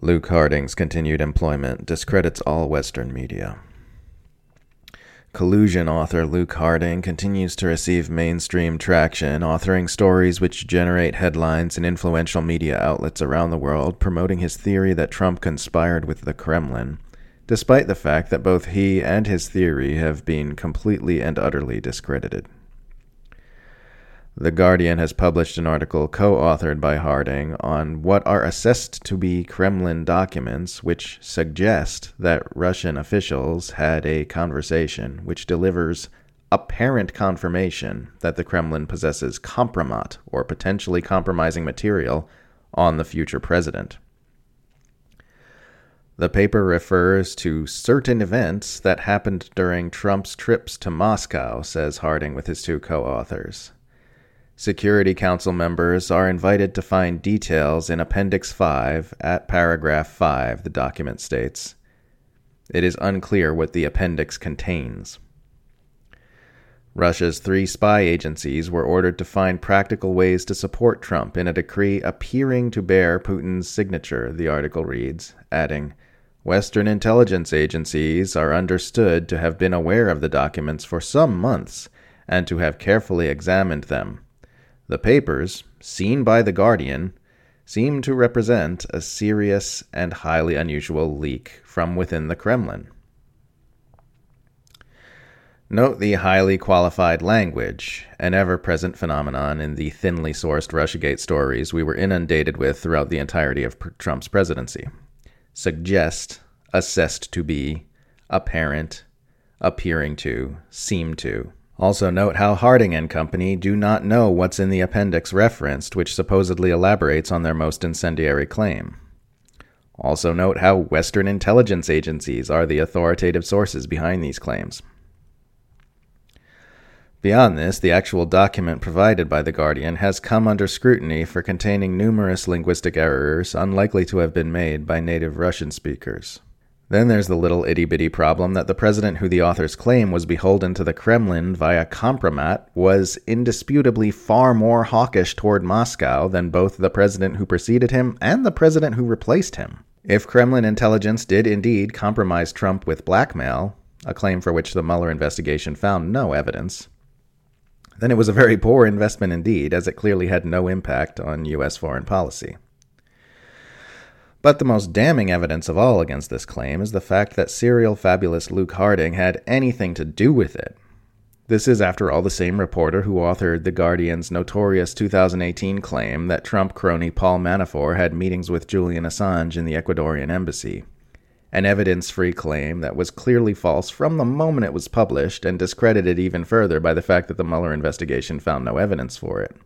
Luke Harding's continued employment discredits all Western media. Collusion author Luke Harding continues to receive mainstream traction, authoring stories which generate headlines in influential media outlets around the world, promoting his theory that Trump conspired with the Kremlin, despite the fact that both he and his theory have been completely and utterly discredited. The Guardian has published an article co authored by Harding on what are assessed to be Kremlin documents which suggest that Russian officials had a conversation which delivers apparent confirmation that the Kremlin possesses compromat or potentially compromising material on the future president. The paper refers to certain events that happened during Trump's trips to Moscow, says Harding with his two co authors. Security Council members are invited to find details in Appendix 5 at paragraph 5, the document states. It is unclear what the appendix contains. Russia's three spy agencies were ordered to find practical ways to support Trump in a decree appearing to bear Putin's signature, the article reads, adding, Western intelligence agencies are understood to have been aware of the documents for some months and to have carefully examined them. The papers, seen by The Guardian, seem to represent a serious and highly unusual leak from within the Kremlin. Note the highly qualified language, an ever present phenomenon in the thinly sourced Russiagate stories we were inundated with throughout the entirety of Trump's presidency. Suggest, assessed to be, apparent, appearing to, seem to. Also note how Harding and Company do not know what's in the appendix referenced, which supposedly elaborates on their most incendiary claim. Also note how Western intelligence agencies are the authoritative sources behind these claims. Beyond this, the actual document provided by The Guardian has come under scrutiny for containing numerous linguistic errors unlikely to have been made by native Russian speakers. Then there's the little itty bitty problem that the president who the authors claim was beholden to the Kremlin via compromat was indisputably far more hawkish toward Moscow than both the president who preceded him and the president who replaced him. If Kremlin intelligence did indeed compromise Trump with blackmail, a claim for which the Mueller investigation found no evidence, then it was a very poor investment indeed, as it clearly had no impact on U.S. foreign policy. But the most damning evidence of all against this claim is the fact that serial fabulist Luke Harding had anything to do with it. This is, after all, the same reporter who authored The Guardian's notorious 2018 claim that Trump crony Paul Manafort had meetings with Julian Assange in the Ecuadorian embassy. An evidence free claim that was clearly false from the moment it was published and discredited even further by the fact that the Mueller investigation found no evidence for it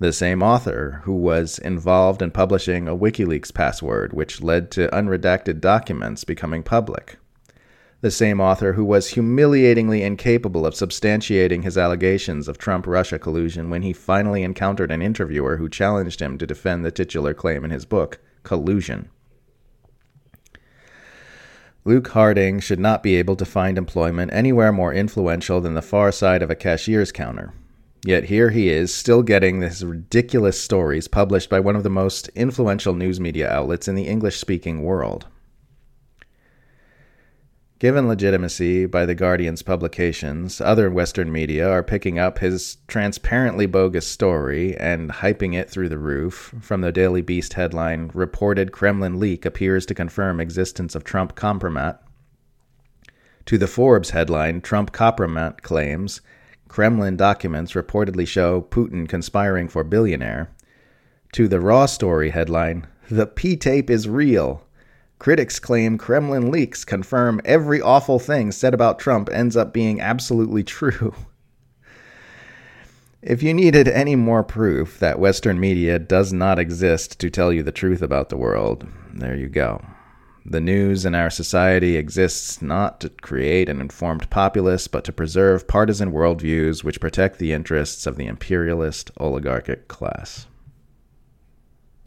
the same author who was involved in publishing a WikiLeaks password, which led to unredacted documents becoming public. The same author who was humiliatingly incapable of substantiating his allegations of Trump Russia collusion when he finally encountered an interviewer who challenged him to defend the titular claim in his book, Collusion. Luke Harding should not be able to find employment anywhere more influential than the far side of a cashier's counter. Yet here he is, still getting these ridiculous stories published by one of the most influential news media outlets in the English speaking world. Given legitimacy by The Guardian's publications, other Western media are picking up his transparently bogus story and hyping it through the roof. From the Daily Beast headline, Reported Kremlin Leak Appears to Confirm Existence of Trump Compromat, to the Forbes headline, Trump Compromat Claims Kremlin documents reportedly show Putin conspiring for billionaire, to the Raw story headline, The P tape is real. Critics claim Kremlin leaks confirm every awful thing said about Trump ends up being absolutely true. If you needed any more proof that Western media does not exist to tell you the truth about the world, there you go. The news in our society exists not to create an informed populace, but to preserve partisan worldviews which protect the interests of the imperialist oligarchic class.